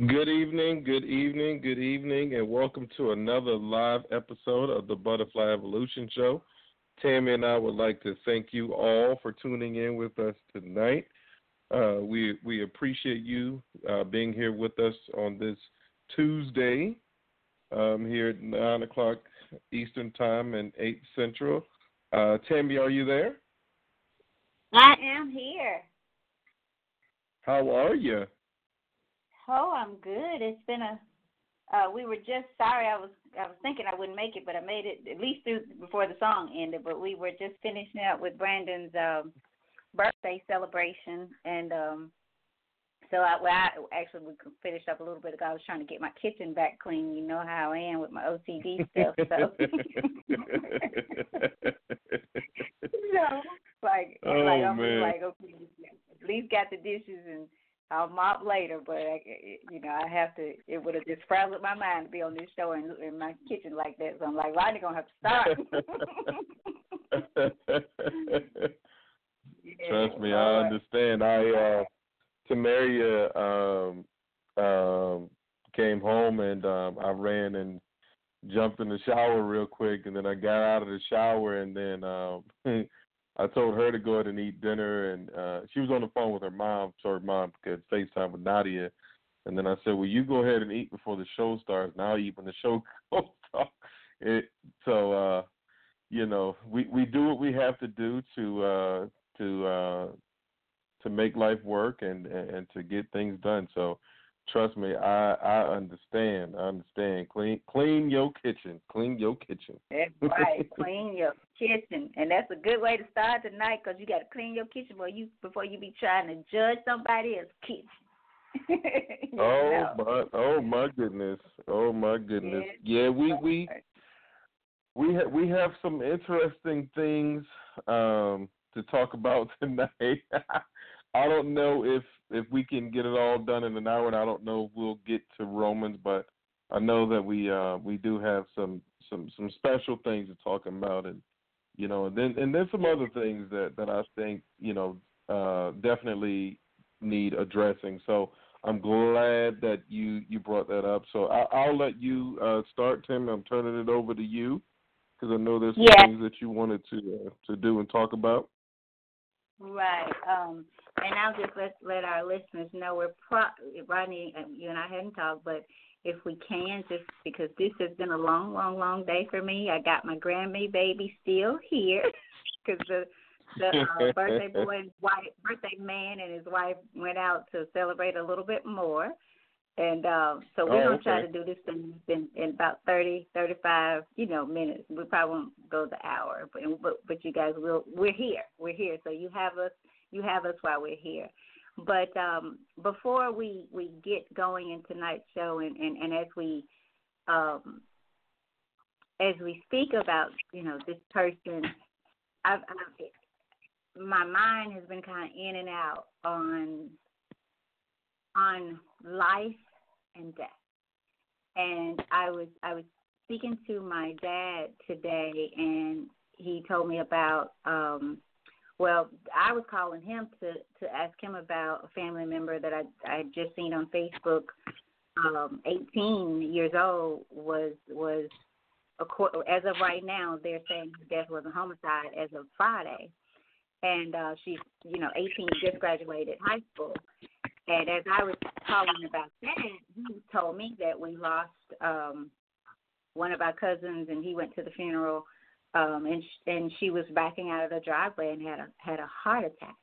Good evening, good evening, good evening, and welcome to another live episode of the Butterfly Evolution Show. Tammy and I would like to thank you all for tuning in with us tonight. Uh, we we appreciate you uh, being here with us on this Tuesday, um, here at nine o'clock Eastern Time and eight Central. Uh, Tammy, are you there? I am here. How are you? Oh, I'm good. It's been a. Uh, we were just sorry. I was I was thinking I wouldn't make it, but I made it at least through before the song ended. But we were just finishing up with Brandon's um, birthday celebration, and um, so I, well, I actually we finished up a little bit ago. I was trying to get my kitchen back clean. You know how I am with my OCD stuff. So, so like Oh, like I'm man. like okay, at least got the dishes and I'll mop later. But I, you know I have to. It would have just frazzled my mind to be on this show in, in my kitchen like that. So I'm like, Rodney gonna have to start. Yeah, Trust me, I understand. I uh Tamaria um um came home and um I ran and jumped in the shower real quick and then I got out of the shower and then um I told her to go ahead and eat dinner and uh she was on the phone with her mom, so her mom could FaceTime with Nadia and then I said, Well you go ahead and eat before the show starts and I'll eat when the show off. It so uh you know, we we do what we have to do to uh to uh to make life work and and, and to get things done. So trust me, I I understand. I understand. Clean clean your kitchen. Clean your kitchen. That's right. clean your kitchen, and that's a good way to start tonight because you got to clean your kitchen before you before you be trying to judge somebody else's kitchen. Oh know. my oh my goodness. Oh my goodness. Yeah, we we we ha- we have some interesting things um, to talk about tonight. I don't know if if we can get it all done in an hour, and I don't know if we'll get to Romans, but I know that we uh, we do have some some some special things to talk about, and you know, and then and then some other things that that I think you know uh, definitely need addressing. So I'm glad that you you brought that up. So I, will let you uh, start, Tim. I'm turning it over to you because I know there's some yeah. things that you wanted to uh, to do and talk about. Right. Um, and I'll just let let our listeners know we're pro- Rodney. You and I hadn't talked, but if we can, just because this has been a long, long, long day for me. I got my Grammy baby still here because the the uh, birthday boy and wife, birthday man, and his wife went out to celebrate a little bit more. And uh, so we're oh, gonna okay. try to do this thing in, in about thirty, thirty-five, you know, minutes. We probably won't go the hour, but but but you guys will. We're here. We're here. So you have us. You have us while we're here. But um, before we we get going in tonight's show, and and, and as we um, as we speak about you know this person, I've, I've my mind has been kind of in and out on on life and death. And I was I was speaking to my dad today, and he told me about. um Well, I was calling him to to ask him about a family member that I I had just seen on Facebook. Um, 18 years old was was as of right now they're saying her death was a homicide as of Friday, and uh, she's you know 18 just graduated high school, and as I was calling about that, he told me that we lost um one of our cousins, and he went to the funeral, um, and sh- and she was backing out of the driveway and had a had a heart attack,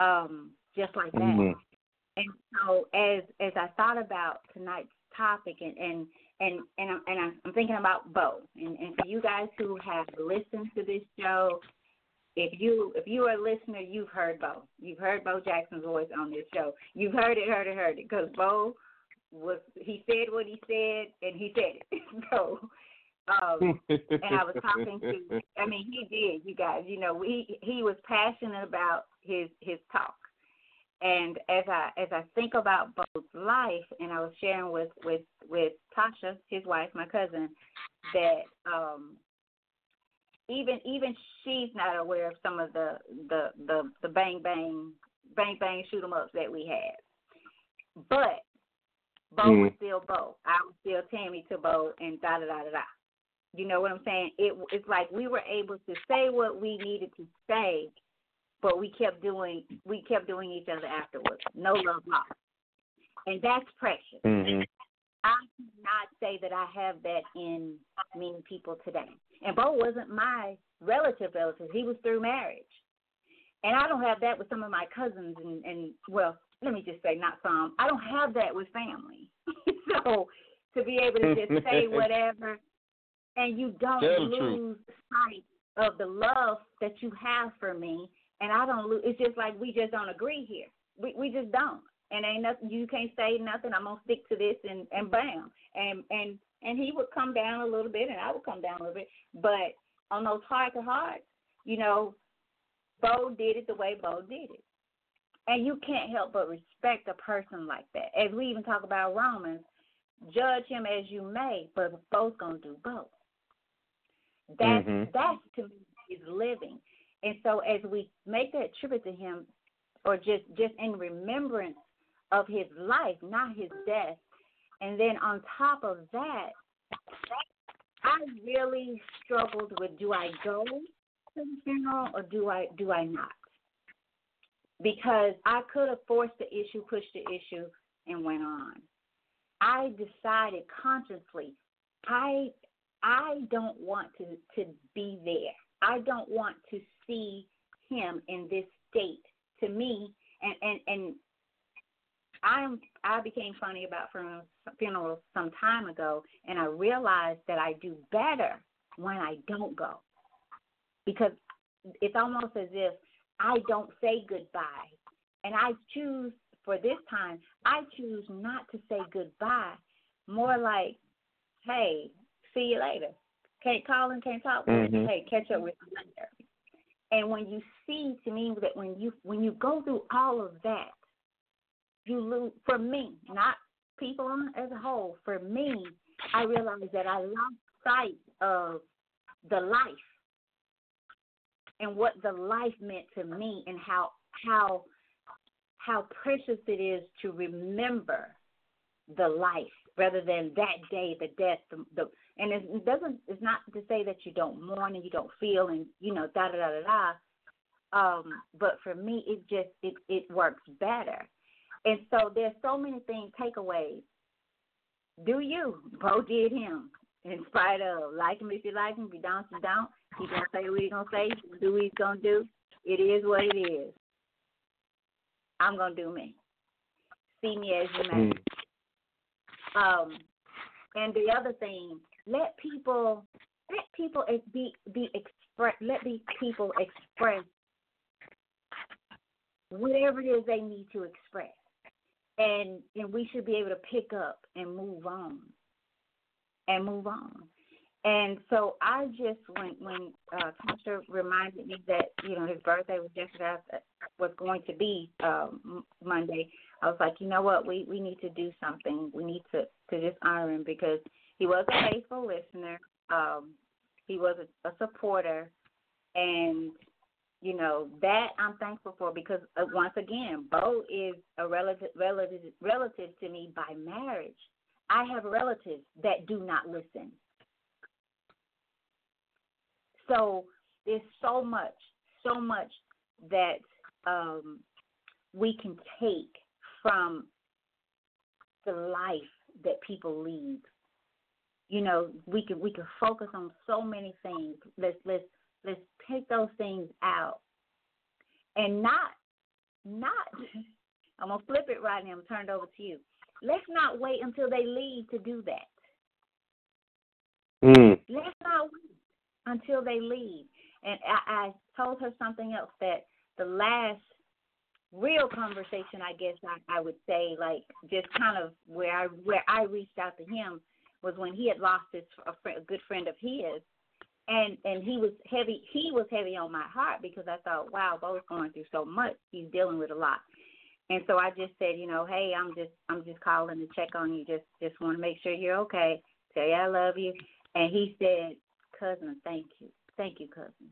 um, just like that. Mm-hmm. And so as as I thought about tonight's topic, and and and and I'm, and I'm thinking about Bo, and and for you guys who have listened to this show if you if you are a listener, you've heard Bo. You've heard Bo Jackson's voice on this show. You've heard it, heard it, heard it. Because Bo was he said what he said and he said it. so um and I was talking to I mean he did, you guys, you know, he he was passionate about his his talk. And as I as I think about both life and I was sharing with with with Tasha, his wife, my cousin, that um even even she's not aware of some of the the the, the bang bang bang bang shoot 'em ups that we had. But Bo mm. was still Bo. I was still Tammy to Bo and da da da da da. You know what I'm saying? It it's like we were able to say what we needed to say, but we kept doing we kept doing each other afterwards. No love lost, and that's precious. Mm-hmm. I cannot say that I have that in many people today. And Bo wasn't my relative relative. He was through marriage. And I don't have that with some of my cousins and, and well, let me just say not some. I don't have that with family. so to be able to just say whatever and you don't lose sight of the love that you have for me and I don't lose it's just like we just don't agree here. We we just don't and ain't nothing you can't say nothing. I'm gonna stick to this and and bam. And and and he would come down a little bit and I would come down a little bit. But on those heart to heart, you know, Bo did it the way Bo did it. And you can't help but respect a person like that. As we even talk about Romans, judge him as you may, but both gonna do both. That's mm-hmm. that's to me is living. And so as we make that tribute to him or just just in remembrance of his life, not his death. And then on top of that, I really struggled with do I go to the funeral or do I do I not? Because I could have forced the issue, pushed the issue, and went on. I decided consciously, I I don't want to to be there. I don't want to see him in this state. To me, and and and I'm I became funny about funerals some time ago, and I realized that I do better when I don't go because it's almost as if I don't say goodbye, and I choose for this time I choose not to say goodbye, more like, hey, see you later. Can't call and can't talk. Mm-hmm. Hey, catch up with you later. And when you see to me that when you when you go through all of that, you lose for me, not people as a whole, for me, I realized that I lost sight of the life and what the life meant to me and how how how precious it is to remember the life rather than that day, the death, the, the and it doesn't. It's not to say that you don't mourn and you don't feel and you know da da da da da. Um, but for me, it just it it works better. And so there's so many things takeaways. Do you? Bo did him in spite of like him if you like him, if you don't, you don't. He's gonna say what he's gonna say, do what he's gonna do. It is what it is. I'm gonna do me. See me as you may. Mm. Um, and the other thing, let people let people be be express. Let be people express whatever it is they need to express, and and we should be able to pick up and move on, and move on. And so I just when when uh, Tasha reminded me that you know his birthday was yesterday was going to be um, Monday, I was like, you know what, we we need to do something. We need to to just honor him because he was a faithful listener. Um, he was a, a supporter, and you know that I'm thankful for because uh, once again, Bo is a relative relative relative to me by marriage. I have relatives that do not listen so there's so much, so much that um, we can take from the life that people lead. You know, we can we can focus on so many things. Let's let's let's take those things out, and not not. I'm gonna flip it right now. I'm turn it over to you. Let's not wait until they leave to do that. Mm. Let's not wait until they leave. And I, I told her something else that the last real conversation, I guess I, I would say, like just kind of where I where I reached out to him was when he had lost his a, friend, a good friend of his, and and he was heavy. He was heavy on my heart because I thought, wow, Bo's going through so much. He's dealing with a lot. And so I just said, you know, hey, I'm just I'm just calling to check on you. Just just want to make sure you're okay. Tell you I love you. And he said, cousin, thank you. Thank you, cousin.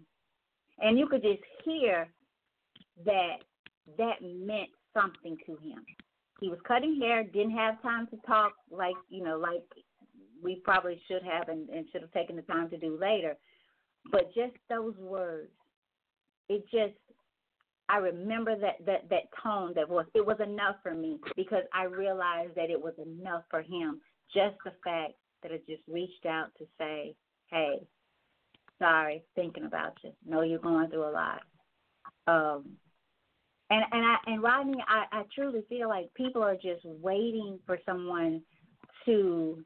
And you could just hear that that meant something to him. He was cutting hair, didn't have time to talk like, you know, like we probably should have and, and should have taken the time to do later. But just those words, it just I remember that that that tone, that voice. It was enough for me because I realized that it was enough for him. Just the fact that it just reached out to say, "Hey, sorry, thinking about you. Know you're going through a lot. Um, and and I and Rodney, I, I truly feel like people are just waiting for someone to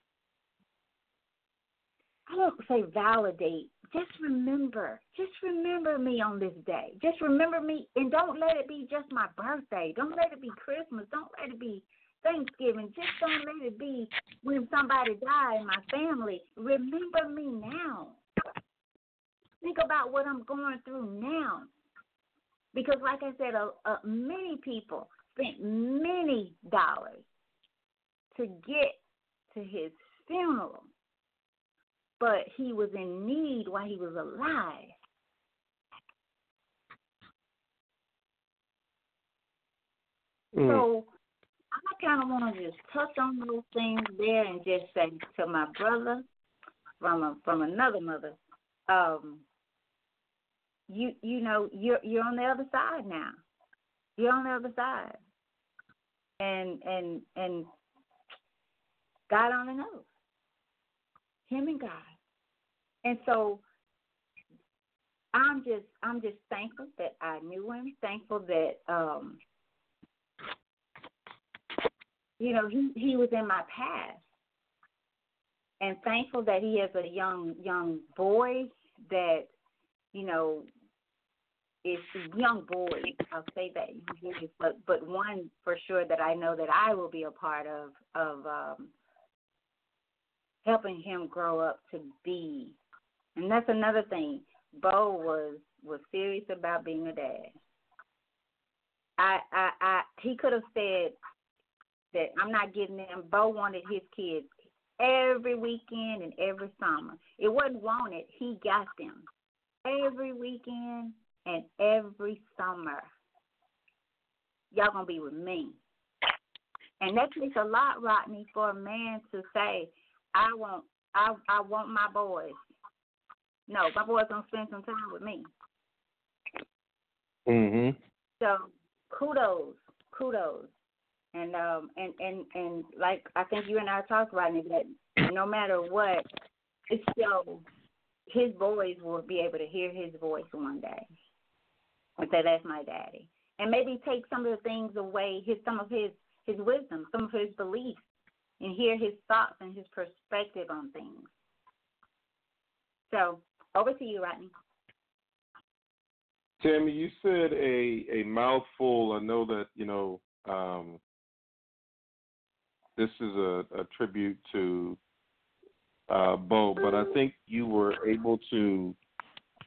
I don't say validate. Just remember, just remember me on this day. Just remember me, and don't let it be just my birthday. Don't let it be Christmas. Don't let it be Thanksgiving. Just don't let it be when somebody died in my family. Remember me now. Think about what I'm going through now. Because, like I said, uh, uh, many people spent many dollars to get to his funeral, but he was in need while he was alive. Mm. So I kind of want to just touch on those things there and just say to my brother from a, from another mother, um, you you know you're you're on the other side now. You're on the other side, and and and God only knows Him and God, and so I'm just I'm just thankful that I knew Him. Thankful that um you know he he was in my past, and thankful that he has a young young boy that you know it's young boy. I'll say that, but but one for sure that I know that I will be a part of of um, helping him grow up to be, and that's another thing. Bo was was serious about being a dad. I, I, I, he could have said that I'm not getting them. Bo wanted his kids every weekend and every summer. It wasn't wanted. He got them every weekend and every summer. Y'all gonna be with me. And that takes a lot, Rodney, for a man to say, I want I I want my boys. No, my boys gonna spend some time with me. Mhm. So kudos, kudos. And um and and and like I think you and I talked about it that no matter what, it's still his boys will be able to hear his voice one day and say that's my daddy, and maybe take some of the things away, his some of his his wisdom, some of his beliefs, and hear his thoughts and his perspective on things. So over to you, Rodney. Tammy, you said a a mouthful. I know that you know um, this is a, a tribute to uh, Bo, but I think you were able to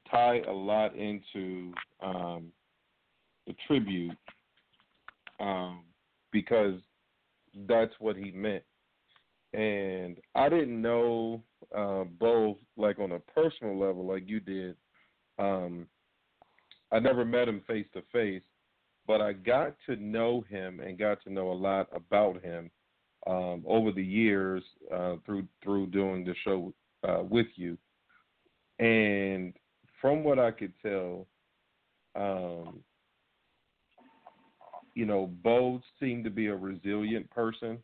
tie a lot into um, the tribute um, because that's what he meant. And I didn't know uh, Bo like on a personal level like you did. Um, I never met him face to face, but I got to know him and got to know a lot about him um, over the years uh, through through doing the show uh, with you. And from what I could tell, um, you know, Bo seemed to be a resilient person,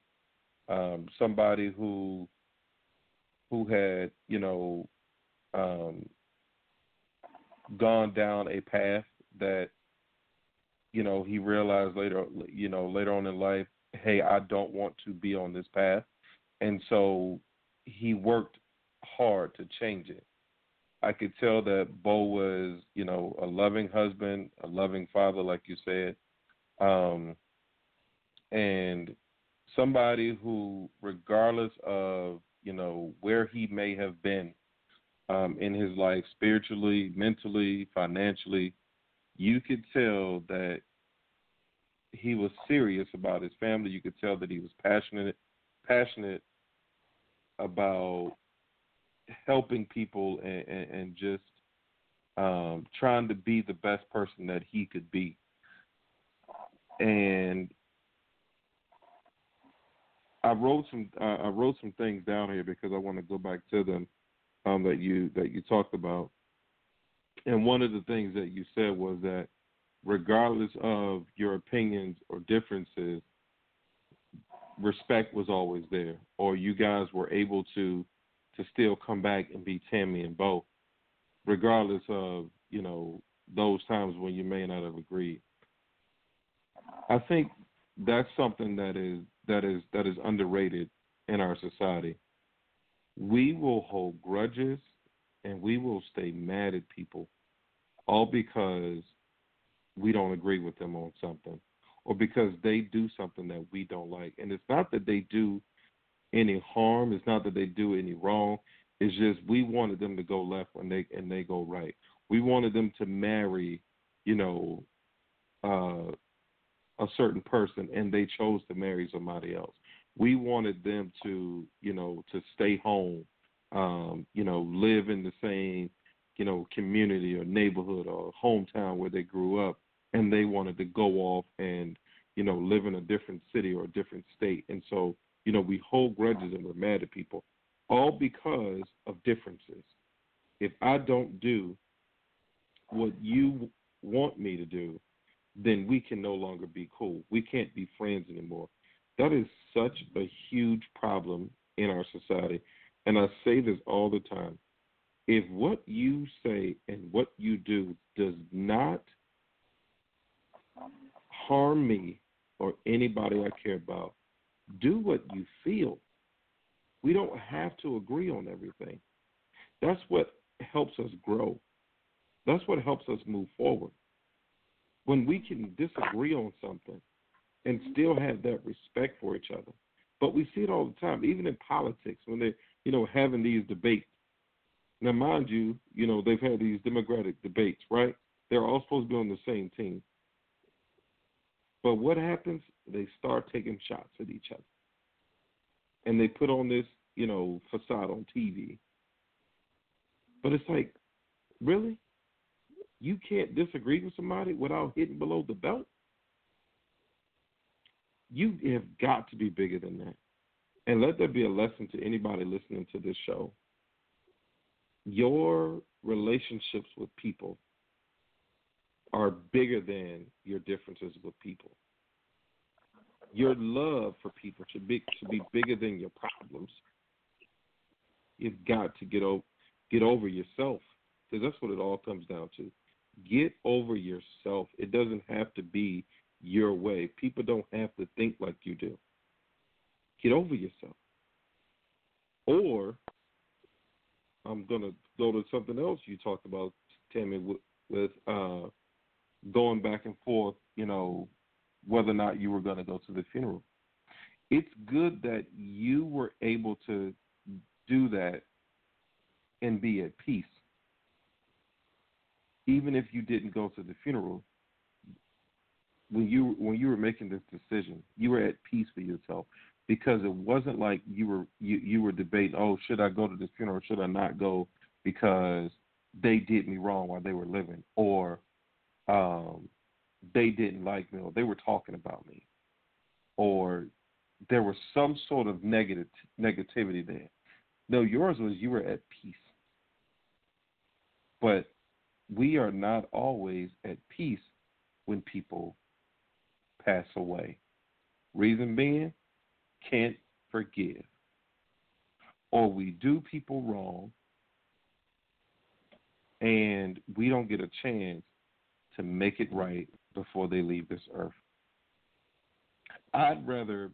um, somebody who who had, you know, um, gone down a path that, you know, he realized later, you know, later on in life, hey, I don't want to be on this path, and so he worked hard to change it. I could tell that Bo was, you know, a loving husband, a loving father, like you said, um, and somebody who, regardless of you know where he may have been um, in his life, spiritually, mentally, financially, you could tell that he was serious about his family. You could tell that he was passionate, passionate about helping people and, and, and just um, trying to be the best person that he could be. And I wrote some uh, I wrote some things down here because I want to go back to them um, that you that you talked about. And one of the things that you said was that regardless of your opinions or differences, respect was always there, or you guys were able to to still come back and be Tammy and Bo, regardless of you know those times when you may not have agreed. I think that's something that is that is that is underrated in our society. We will hold grudges and we will stay mad at people all because we don't agree with them on something or because they do something that we don't like. And it's not that they do any harm, it's not that they do any wrong. It's just we wanted them to go left when they and they go right. We wanted them to marry, you know, uh, a certain person and they chose to marry somebody else. We wanted them to, you know, to stay home, um, you know, live in the same, you know, community or neighborhood or hometown where they grew up and they wanted to go off and, you know, live in a different city or a different state. And so, you know, we hold grudges and we're mad at people all because of differences. If I don't do what you want me to do, then we can no longer be cool. We can't be friends anymore. That is such a huge problem in our society. And I say this all the time. If what you say and what you do does not harm me or anybody I care about, do what you feel. We don't have to agree on everything. That's what helps us grow. That's what helps us move forward when we can disagree on something and still have that respect for each other. But we see it all the time, even in politics, when they're, you know, having these debates. Now, mind you, you know, they've had these democratic debates, right? They're all supposed to be on the same team. But what happens? They start taking shots at each other. And they put on this, you know, facade on TV. But it's like, really? You can't disagree with somebody without hitting below the belt? You have got to be bigger than that. And let that be a lesson to anybody listening to this show. Your relationships with people are bigger than your differences with people. Your love for people should be should be bigger than your problems. You've got to get over get over yourself because that's what it all comes down to. Get over yourself. It doesn't have to be your way. People don't have to think like you do. Get over yourself. Or I'm gonna go to something else you talked about, Tammy, with, with uh, going back and forth. You know, whether or not you were to go to the funeral. It's good that you were able to do that and be at peace even if you didn't go to the funeral, when you when you were making this decision, you were at peace with yourself because it wasn't like you were you you were debating, oh, should I go to this funeral or should I not go because they did me wrong while they were living or um they didn't like me or they were talking about me or there was some sort of negative negativity there. No, yours was you were at peace. But we are not always at peace when people pass away. Reason being, can't forgive. Or we do people wrong and we don't get a chance to make it right before they leave this earth. I'd rather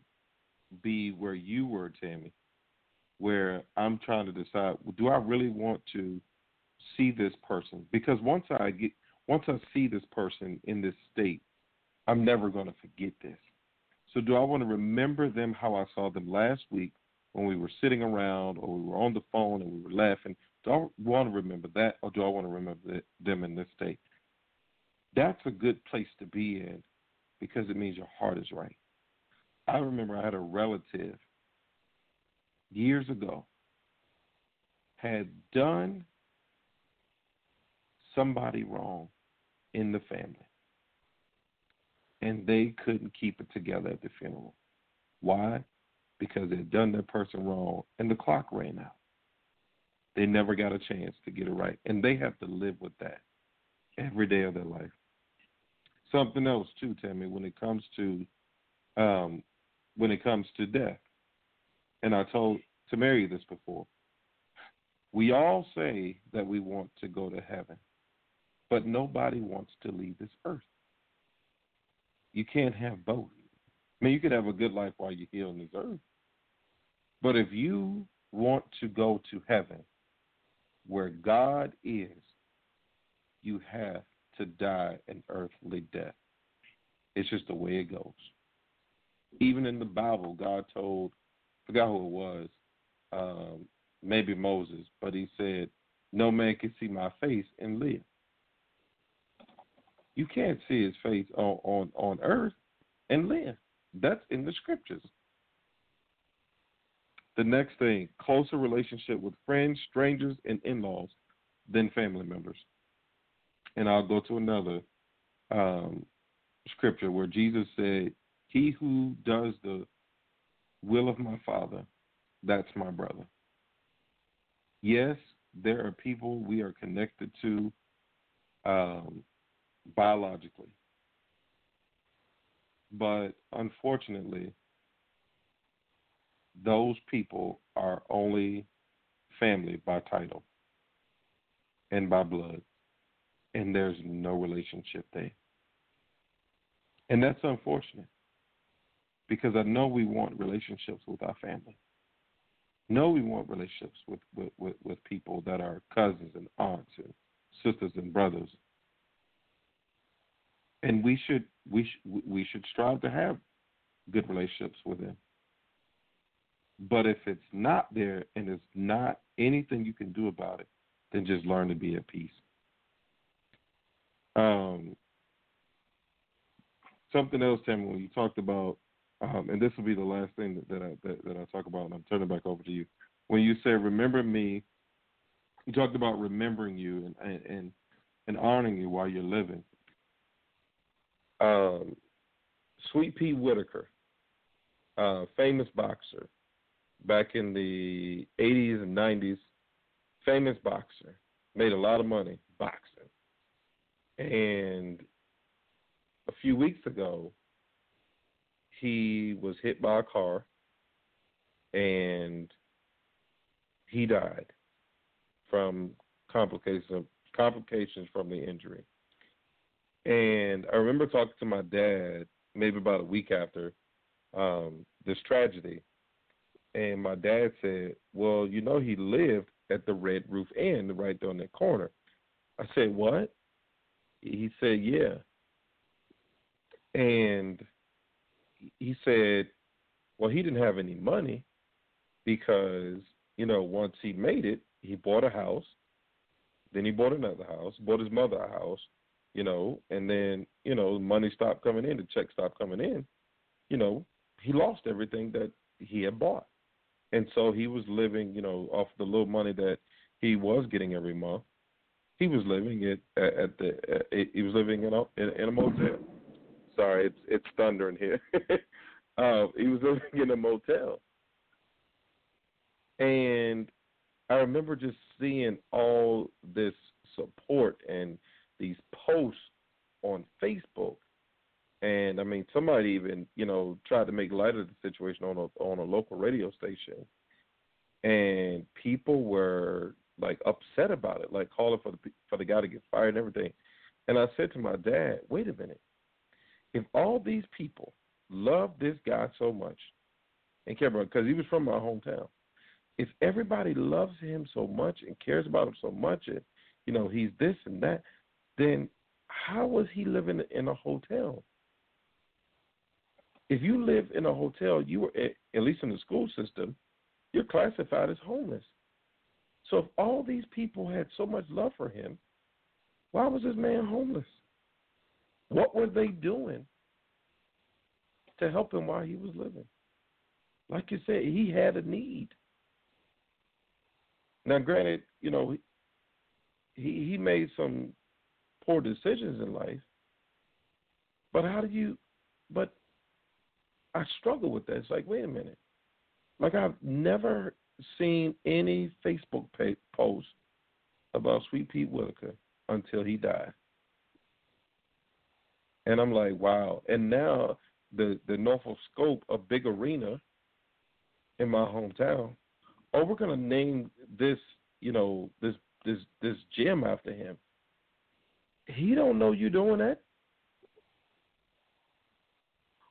be where you were, Tammy, where I'm trying to decide do I really want to see this person because once I get once I see this person in this state, I'm never going to forget this. So do I want to remember them how I saw them last week when we were sitting around or we were on the phone and we were laughing? Do I want to remember that or do I want to remember them in this state? That's a good place to be in because it means your heart is right. I remember I had a relative years ago had done somebody wrong in the family. And they couldn't keep it together at the funeral. Why? Because they had done that person wrong and the clock ran out. They never got a chance to get it right. And they have to live with that every day of their life. Something else too, Tammy, when it comes to um, when it comes to death. And I told Tamaria this before. We all say that we want to go to heaven. But nobody wants to leave this earth. You can't have both. I mean, you could have a good life while you're here on this earth. But if you want to go to heaven, where God is, you have to die an earthly death. It's just the way it goes. Even in the Bible, God told, I forgot who it was, um, maybe Moses, but he said, No man can see my face and live. You can't see his face on, on, on earth and live. That's in the scriptures. The next thing, closer relationship with friends, strangers, and in laws than family members. And I'll go to another um, scripture where Jesus said, He who does the will of my Father, that's my brother. Yes, there are people we are connected to um, biologically. But unfortunately, those people are only family by title and by blood, and there's no relationship there. And that's unfortunate because I know we want relationships with our family. Know we want relationships with, with, with, with people that are cousins and aunts and sisters and brothers and we should we sh- we should strive to have good relationships with them. But if it's not there and it's not anything you can do about it, then just learn to be at peace. Um, something else, Tim, when you talked about, um, and this will be the last thing that, that I that, that I talk about, and I'm turning back over to you. When you said "Remember me," you talked about remembering you and and, and honoring you while you're living. Um, Sweet Pea Whitaker, uh, famous boxer, back in the 80s and 90s, famous boxer, made a lot of money boxing, and a few weeks ago, he was hit by a car and he died from complications complications from the injury. And I remember talking to my dad maybe about a week after um, this tragedy, and my dad said, "Well, you know, he lived at the Red Roof Inn right there on that corner." I said, "What?" He said, "Yeah." And he said, well, he didn't have any money because, you know, once he made it, he bought a house, then he bought another house, bought his mother a house, you know, and then, you know, money stopped coming in, the check stopped coming in, you know, he lost everything that he had bought. And so he was living, you know, off the little money that he was getting every month. He was living at, at the at, he was living in a in a motel. Sorry, it's it's thundering here. uh, he was living in a motel, and I remember just seeing all this support and these posts on Facebook, and I mean somebody even you know tried to make light of the situation on a on a local radio station, and people were like upset about it, like calling for the for the guy to get fired and everything. And I said to my dad, "Wait a minute, if all these people love this guy so much and care about because he was from my hometown, if everybody loves him so much and cares about him so much, and you know he's this and that, then how was he living in a hotel? If you live in a hotel, you were at least in the school system, you're classified as homeless. So if all these people had so much love for him, why was this man homeless? What were they doing to help him while he was living? Like you said, he had a need. Now, granted, you know, he he made some poor decisions in life, but how do you? But I struggle with that. It's like, wait a minute. Like I've never seen any Facebook post about Sweet Pea Whitaker until he died. And I'm like, wow. And now the the Norfolk Scope, a big arena in my hometown. Oh, we're gonna name this, you know, this this this gym after him. He don't know you doing that.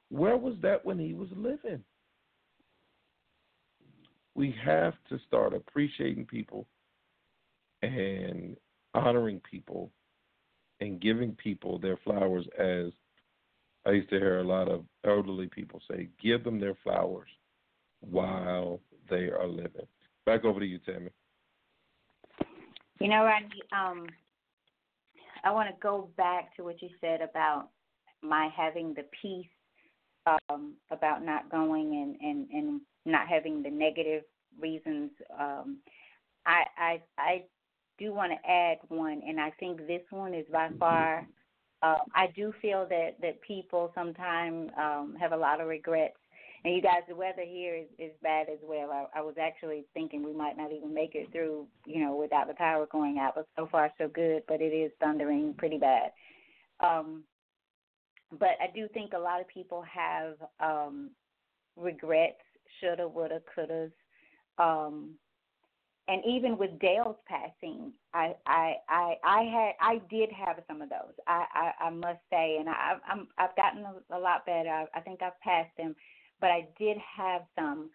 Where was that when he was living? We have to start appreciating people and honoring people and giving people their flowers as I used to hear a lot of elderly people say, give them their flowers while they are living. Back over to you, Tammy. You know, Randy, um, I want to go back to what you said about my having the peace um, about not going and, and, and not having the negative reasons. Um, I, I I do want to add one, and I think this one is by far. Uh, I do feel that that people sometimes um, have a lot of regrets. And you guys, the weather here is, is bad as well. I, I was actually thinking we might not even make it through, you know, without the power going out. But so far, so good. But it is thundering pretty bad. Um, but I do think a lot of people have um, regrets, shoulda, woulda, couldas. Um, and even with Dale's passing, I I I I had I did have some of those. I I, I must say, and I, I'm I've gotten a, a lot better. I, I think I've passed them, but I did have some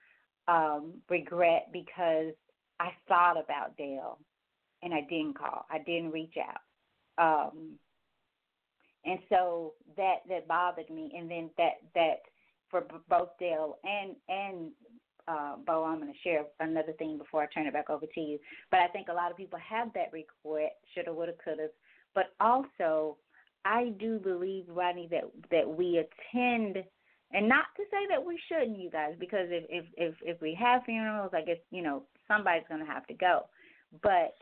um, regret because I thought about Dale, and I didn't call. I didn't reach out, um, and so that that bothered me. And then that that for both Dale and and uh, Bo, I'm going to share another thing before I turn it back over to you. But I think a lot of people have that regret, shoulda, woulda, coulda. But also, I do believe, Rodney, that that we attend, and not to say that we shouldn't, you guys, because if if if, if we have funerals, I guess you know somebody's going to have to go, but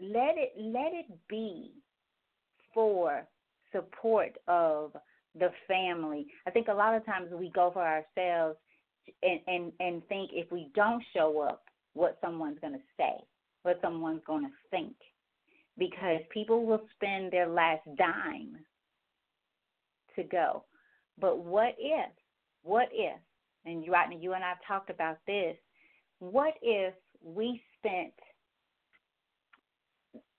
let it let it be for support of the family. I think a lot of times we go for ourselves and and and think if we don't show up, what someone's going to say, what someone's going to think, because people will spend their last dime to go. But what if? What if? And you, Rodney, you and I've talked about this. What if we spent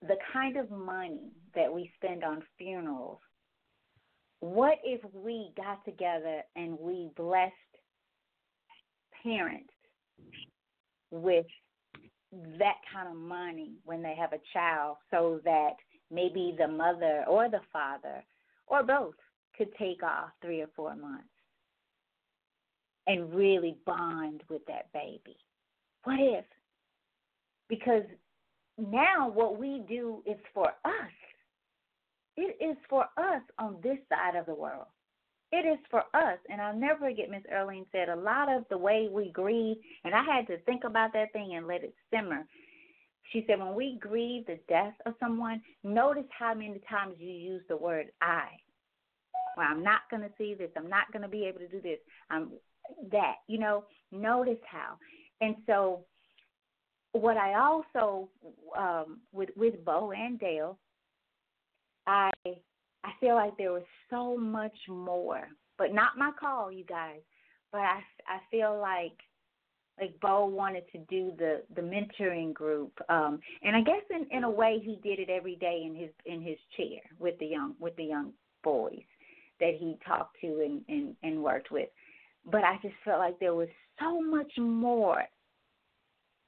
the kind of money that we spend on funerals? What if we got together and we blessed parents with that kind of money when they have a child so that maybe the mother or the father or both could take off three or four months and really bond with that baby. What if? Because now what we do is for us. It is for us on this side of the world. It is for us. And I'll never forget Miss Earlene said a lot of the way we grieve, and I had to think about that thing and let it simmer. She said, when we grieve the death of someone, notice how many times you use the word I. Well, I'm not going to see this. I'm not going to be able to do this. I'm that. You know, notice how. And so, what I also um, with with Bo and Dale, I I feel like there was so much more, but not my call, you guys. But I, I feel like like Bo wanted to do the the mentoring group, um, and I guess in in a way he did it every day in his in his chair with the young with the young boys that he talked to and and, and worked with. But I just felt like there was so much more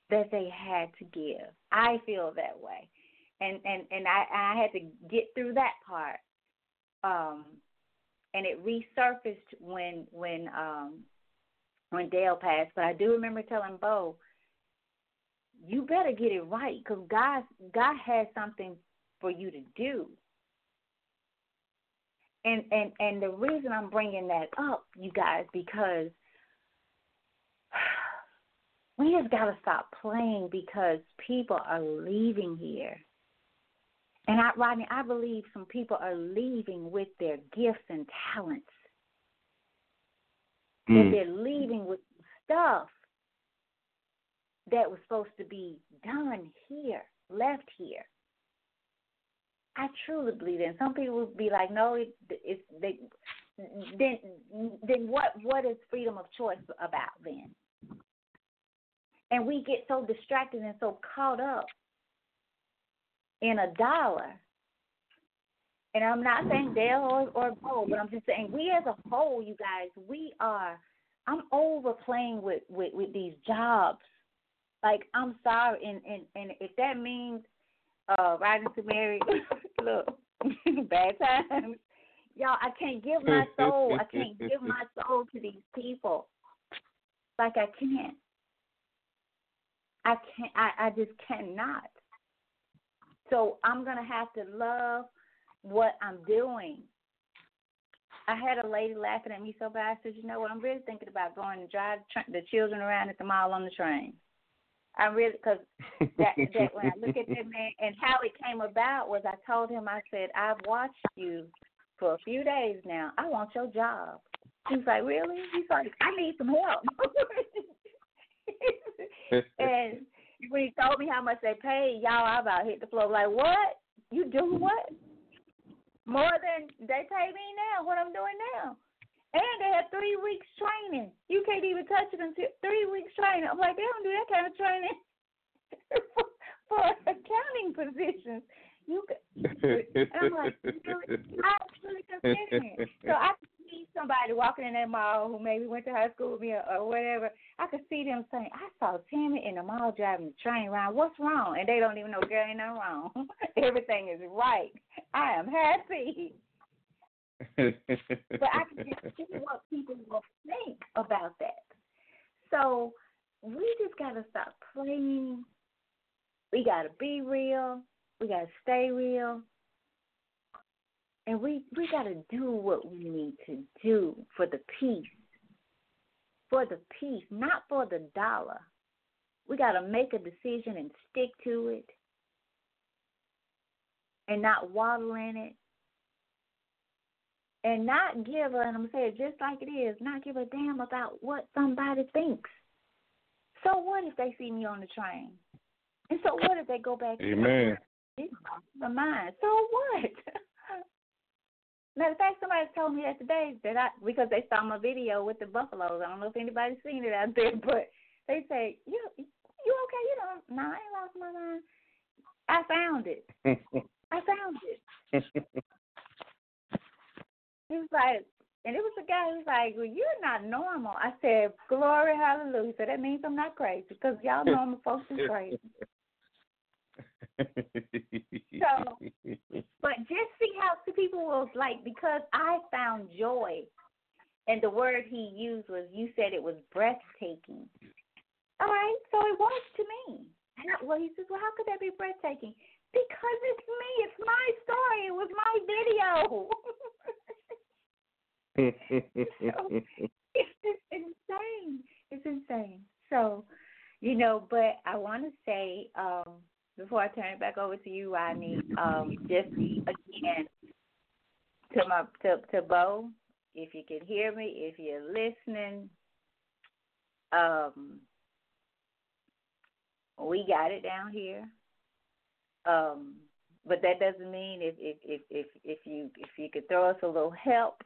that they had to give. I feel that way, and and and I I had to get through that part um, and it resurfaced when when um, when Dale passed. But I do remember telling Bo, "You better get it right, because God God has something for you to do." And and and the reason I'm bringing that up, you guys, because we just got to stop playing because people are leaving here and I, Rodney, I believe some people are leaving with their gifts and talents. Mm. That they're leaving with stuff that was supposed to be done here, left here. I truly believe that. Some people would be like, "No, it, it's they." Then, then what? What is freedom of choice about then? And we get so distracted and so caught up in a dollar. And I'm not saying Dale or, or Bo, but I'm just saying we as a whole, you guys, we are. I'm overplaying with with with these jobs. Like I'm sorry, and and and if that means uh riding to Mary, look, bad times. Y'all, I can't give my soul. I can't give my soul to these people. Like I can't. I can't. I I just cannot. So I'm going to have to love what I'm doing. I had a lady laughing at me so bad. I said, "You know what? I'm really thinking about going and drive the children around at the mall on the train." I really because that, that when I look at that man and how it came about was I told him I said I've watched you for a few days now. I want your job. He's like, really? He's like, I need some help. and when he told me how much they paid, y'all, I about hit the floor. Like, what? You do what? More than they pay me now, what I'm doing now. And they have three weeks training. You can't even touch it until three weeks training. I'm like, they don't do that kind of training for, for accounting positions. You, and I'm like, really? I really considering. So I can see somebody walking in that mall who maybe went to high school with me or, or whatever, I could see them saying, I saw Tammy in the mall driving the train around. What's wrong? And they don't even know, girl, ain't nothing wrong. Everything is right. I am happy. But I can just see what people will think about that. So we just got to stop playing. We got to be real. We got to stay real. And we we got to do what we need to do for the peace. For the peace, not for the dollar. We got to make a decision and stick to it and not waddle in it and not give a, and I'm saying just like it is, not give a damn about what somebody thinks. So what if they see me on the train? And so what if they go back? Amen. The mind. So what? Matter of fact, somebody told me that today that I because they saw my video with the buffaloes. I don't know if anybody's seen it out there, but they say you you okay? You know, no, I ain't lost my mind. I found it. I found it. He was like, and it was a guy who was like, "Well, you're not normal." I said, "Glory, hallelujah." So that means I'm not crazy because y'all normal folks is crazy. so, but just see how the people was like because I found joy, and the word he used was you said it was breathtaking. All right, so it was to me. And I, well, he says, well, how could that be breathtaking? Because it's me. It's my story. It was my video. so, it's just insane. It's insane. So, you know, but I want to say um, before I turn it back over to you, Rodney, um, just again to my to to Bo, if you can hear me, if you're listening, um, we got it down here. Um, but that doesn't mean if if if if if you if you could throw us a little help,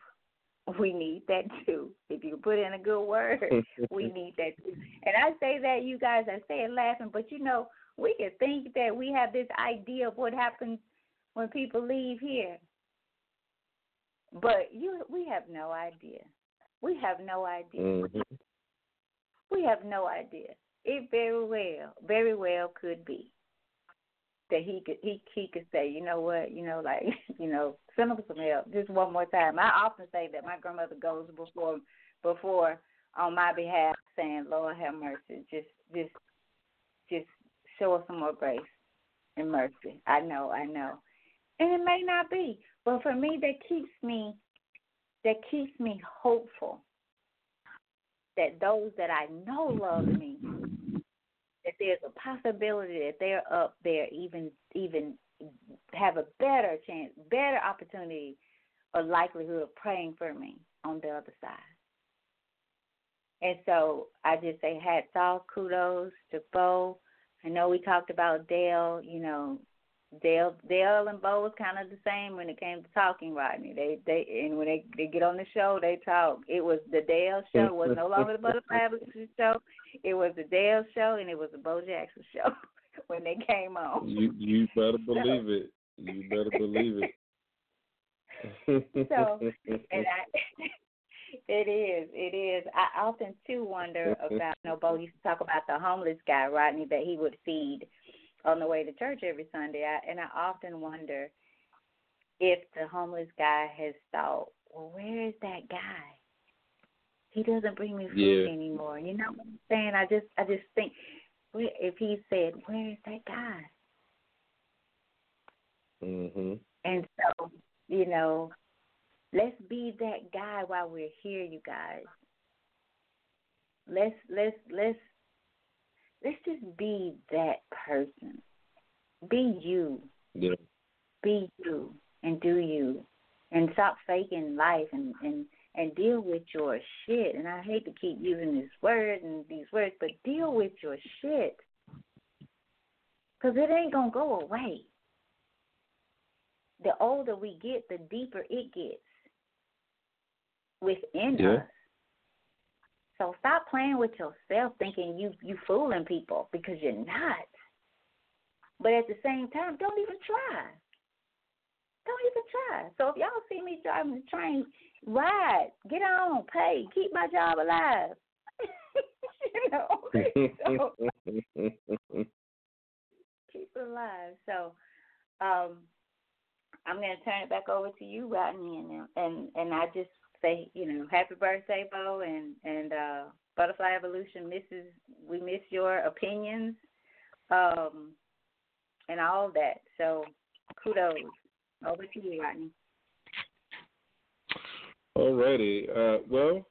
we need that too. If you put in a good word, we need that too. And I say that you guys, I say it laughing, but you know we can think that we have this idea of what happens when people leave here, but you we have no idea. We have no idea. Mm-hmm. We have no idea. It very well, very well could be that he could he he could say, you know what, you know, like, you know, send him some help just one more time. I often say that my grandmother goes before before on my behalf saying, Lord have mercy, just just just show us some more grace and mercy. I know, I know. And it may not be. But for me that keeps me that keeps me hopeful that those that I know love me that there's a possibility that they're up there even even have a better chance, better opportunity or likelihood of praying for me on the other side. And so I just say hats off, kudos to Bo. I know we talked about Dale, you know, Dale Dale and Bo was kind of the same when it came to talking, Rodney. They they and when they they get on the show, they talk. It was the Dale show. It was no longer the Butterfly show. It was the Dale show, and it was the Bo Jackson show when they came on. You you better believe it. You better believe it. so, and I, it is, it is. I often too wonder about. You know, Bo used to talk about the homeless guy, Rodney, that he would feed on the way to church every Sunday. I, and I often wonder if the homeless guy has thought, well, where is that guy? He doesn't bring me food yeah. anymore. You know what I'm saying? I just, I just think, if he said, where is that guy? Mhm. And so, you know, let's be that guy while we're here, you guys. Let's let's let's let's just be that person. Be you. Yeah. Be you and do you. And stop faking life and, and, and deal with your shit. And I hate to keep using this word and these words, but deal with your shit. Because it ain't going to go away. The older we get, the deeper it gets within yeah. us. So stop playing with yourself thinking you you fooling people because you're not. But at the same time, don't even try. Try. So if y'all see me driving the train, ride, get on, pay, keep my job alive. you know. so, keep it alive. So um I'm gonna turn it back over to you, Rodney, and and and I just say, you know, happy birthday, Bo, and and uh, Butterfly Evolution misses we miss your opinions, um, and all that. So kudos. Over to you, Rodney. All righty. Uh, well,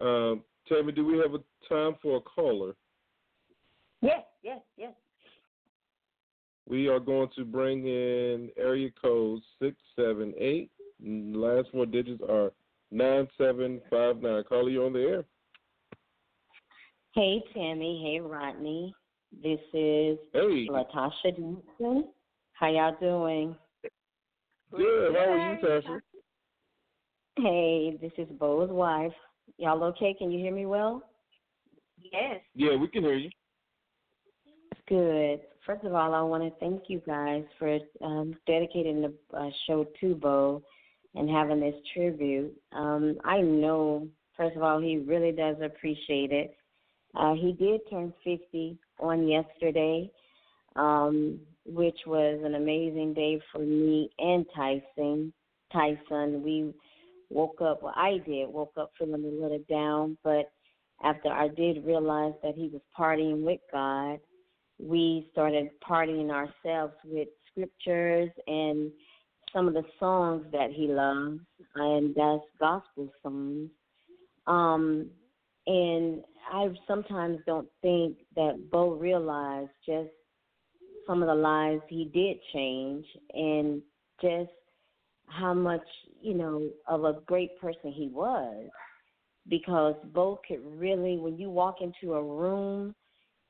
uh, Tammy, do we have a time for a caller? Yes, yes, yes. We are going to bring in area code six seven eight. Last four digits are nine seven five nine. Caller, you on the air? Hey Tammy, hey Rodney. This is Hey, Latasha Johnson. How y'all doing? Good. How are you, Tasha? Hey, this is Bo's wife. Y'all okay? Can you hear me well? Yes. Yeah, we can hear you. Good. First of all, I want to thank you guys for um, dedicating the uh, show to Bo and having this tribute. Um, I know, first of all, he really does appreciate it. Uh, he did turn 50 on yesterday, um, which was an amazing day for me and Tyson. Tyson, we woke up, well, I did, woke up feeling a little down, but after I did realize that he was partying with God, we started partying ourselves with scriptures and some of the songs that he loves, and that's gospel songs. Um, and I sometimes don't think that Bo realized just some of the lives he did change and just how much, you know, of a great person he was. Because Bo could really, when you walk into a room,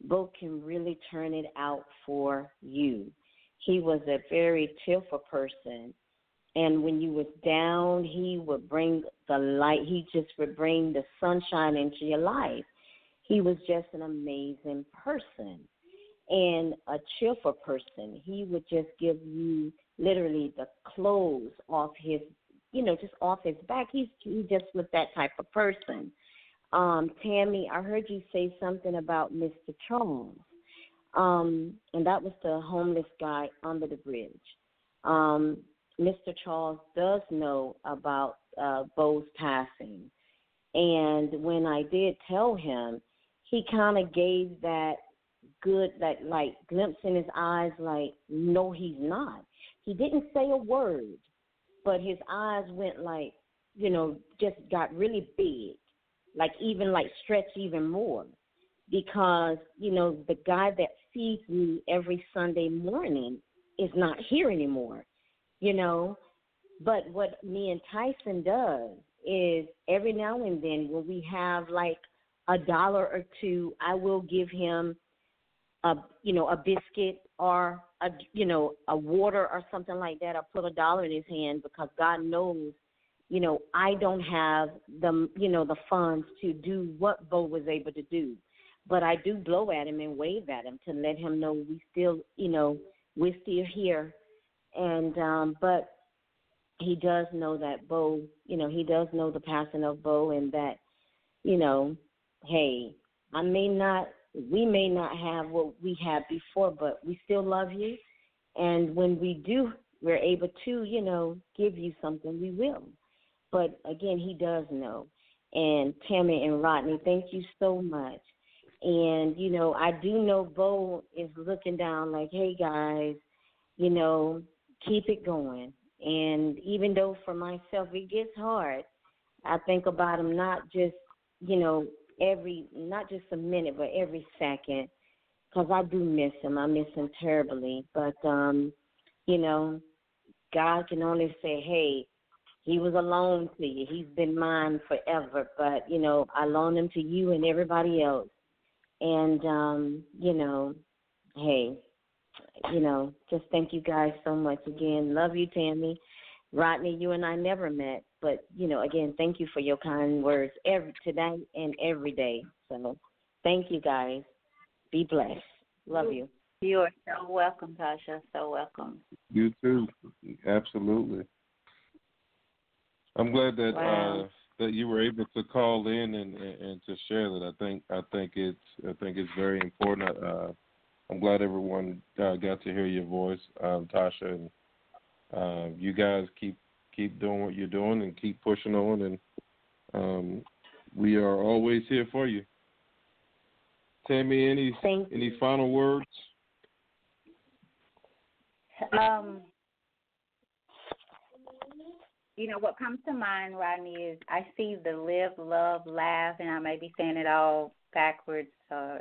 Bo can really turn it out for you. He was a very cheerful person. And when you was down, he would bring the light. He just would bring the sunshine into your life. He was just an amazing person and a cheerful person. He would just give you literally the clothes off his, you know, just off his back. He's he just was that type of person. Um, Tammy, I heard you say something about Mr. Charles, um, and that was the homeless guy under the bridge. Um, Mr. Charles does know about uh, Bo's passing, and when I did tell him, he kind of gave that good, that like glimpse in his eyes, like, no, he's not. He didn't say a word, but his eyes went like, you know, just got really big like even like stretch even more because you know the guy that sees me every sunday morning is not here anymore you know but what me and tyson does is every now and then when we have like a dollar or two i will give him a you know a biscuit or a you know a water or something like that i put a dollar in his hand because god knows you know, I don't have the you know the funds to do what Bo was able to do, but I do blow at him and wave at him to let him know we still you know we're still here, and um, but he does know that Bo, you know, he does know the passing of Bo, and that you know, hey, I may not, we may not have what we had before, but we still love you, and when we do, we're able to, you know, give you something, we will. But again, he does know. And Tammy and Rodney, thank you so much. And, you know, I do know Bo is looking down like, hey, guys, you know, keep it going. And even though for myself it gets hard, I think about him not just, you know, every, not just a minute, but every second. Because I do miss him. I miss him terribly. But, um, you know, God can only say, hey, he was a loan to you. He's been mine forever. But, you know, I loan him to you and everybody else. And um, you know, hey, you know, just thank you guys so much again. Love you, Tammy. Rodney, you and I never met, but you know, again, thank you for your kind words every today and every day. So, thank you guys. Be blessed. Love you. You are so welcome, Tasha. So welcome. You too. Absolutely. I'm glad that Wow. uh, that you were able to call in and, and, and to share that. I think I think it's I think it's very important. Uh, I'm glad everyone uh, got to hear your voice, um, Tasha, and uh, you guys keep keep doing what you're doing and keep pushing on. And um, we are always here for you. Tammy, any Thank any final words? Um, you know what comes to mind, Rodney, is I see the live, love, laugh, and I may be saying it all backwards, uh,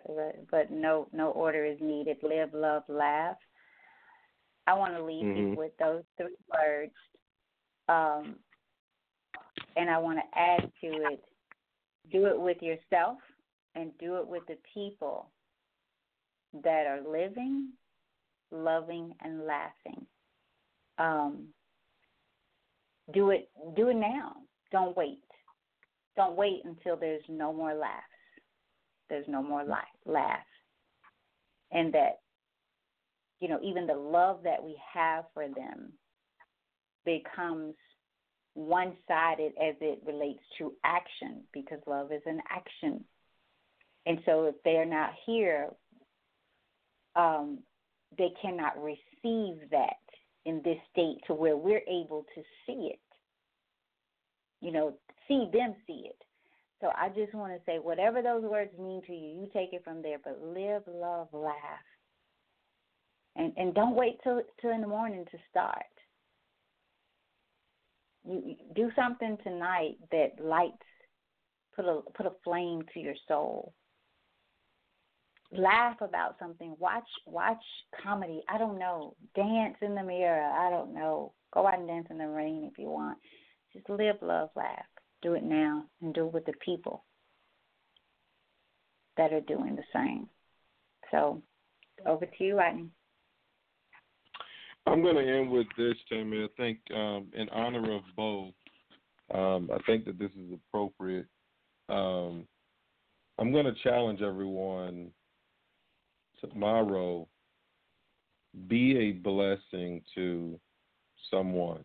but no no order is needed. Live, love, laugh. I want to leave mm-hmm. you with those three words, um, and I want to add to it: do it with yourself, and do it with the people that are living, loving, and laughing. Um, do it do it now. Don't wait. Don't wait until there's no more laughs. There's no more laugh laughs. And that you know, even the love that we have for them becomes one sided as it relates to action because love is an action. And so if they're not here, um, they cannot receive that in this state to where we're able to see it. You know, see them see it. So I just want to say, whatever those words mean to you, you take it from there. But live, love, laugh, and and don't wait till till in the morning to start. You, do something tonight that lights, put a put a flame to your soul laugh about something, watch watch comedy. I don't know. Dance in the mirror. I don't know. Go out and dance in the rain if you want. Just live, love, laugh. Do it now and do it with the people that are doing the same. So over to you, Rodney. I'm going to end with this, Tammy. I think um, in honor of Bo, um, I think that this is appropriate. Um, I'm going to challenge everyone tomorrow be a blessing to someone,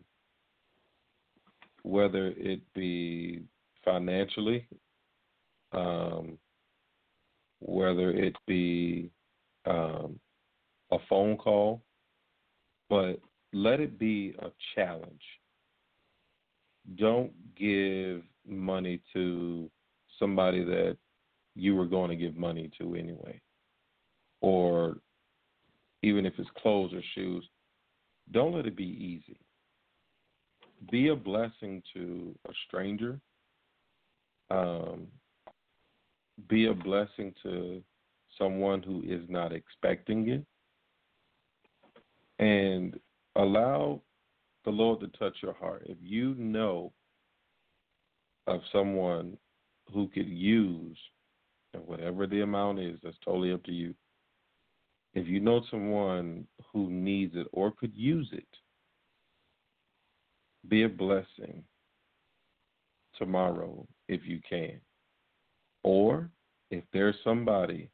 whether it be financially, um, whether it be um, a phone call, but let it be a challenge. Don't give money to somebody that you were going to give money to anyway or even if it's clothes or shoes, don't let it be easy. Be a blessing to a stranger. Um, be a blessing to someone who is not expecting it. And allow the Lord to touch your heart. If you know of someone who could use, whatever the amount is, that's totally up to you, if you know someone who needs it or could use it, be a blessing tomorrow if you can. Or if there's somebody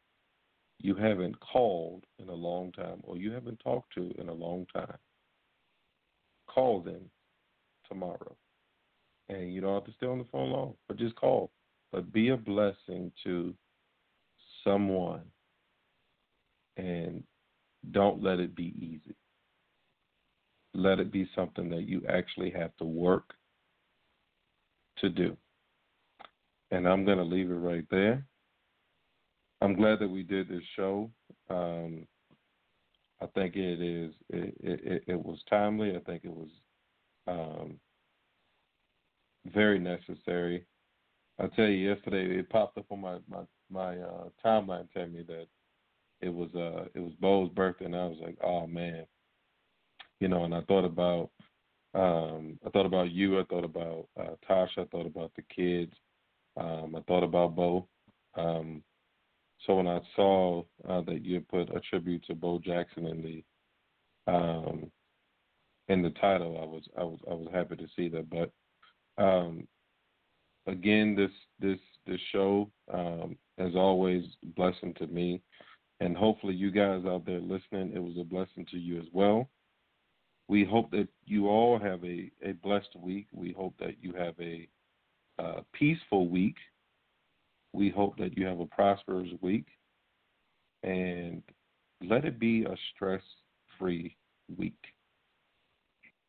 you haven't called in a long time or you haven't talked to in a long time, call them tomorrow. And you don't have to stay on the phone long, but just call. But be a blessing to someone and don't let it be easy. Let it be something that you actually have to work to do. And I'm going to leave it right there. I'm glad that we did this show. Um, I think it is it, it, it, was timely. I think it was um, very necessary. I tell you, yesterday it popped up on my my my uh, timeline, telling me that it was uh it was Bo's birthday, and I was like, oh man, you know. And I thought about um I thought about you. I thought about uh, Tasha. I thought about the kids. Um, I thought about Bo. Um, so when I saw uh, that you put a tribute to Bo Jackson in the um, in the title, I was I was I was happy to see that. But um, again, this this this show, um, as always, a blessing to me. And hopefully, you guys out there listening, it was a blessing to you as well. We hope that you all have a, a blessed week. We hope that you have a uh, peaceful week. We hope that you have a prosperous week. And let it be a stress free week.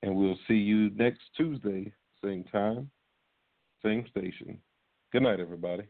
And we'll see you next Tuesday, same time, same station. Good night, everybody.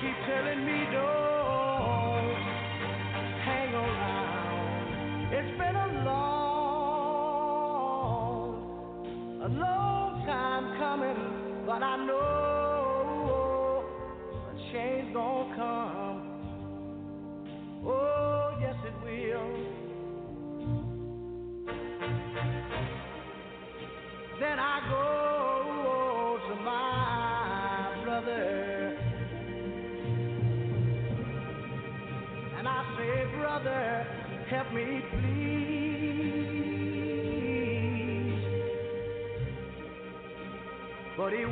Keep telling me don't He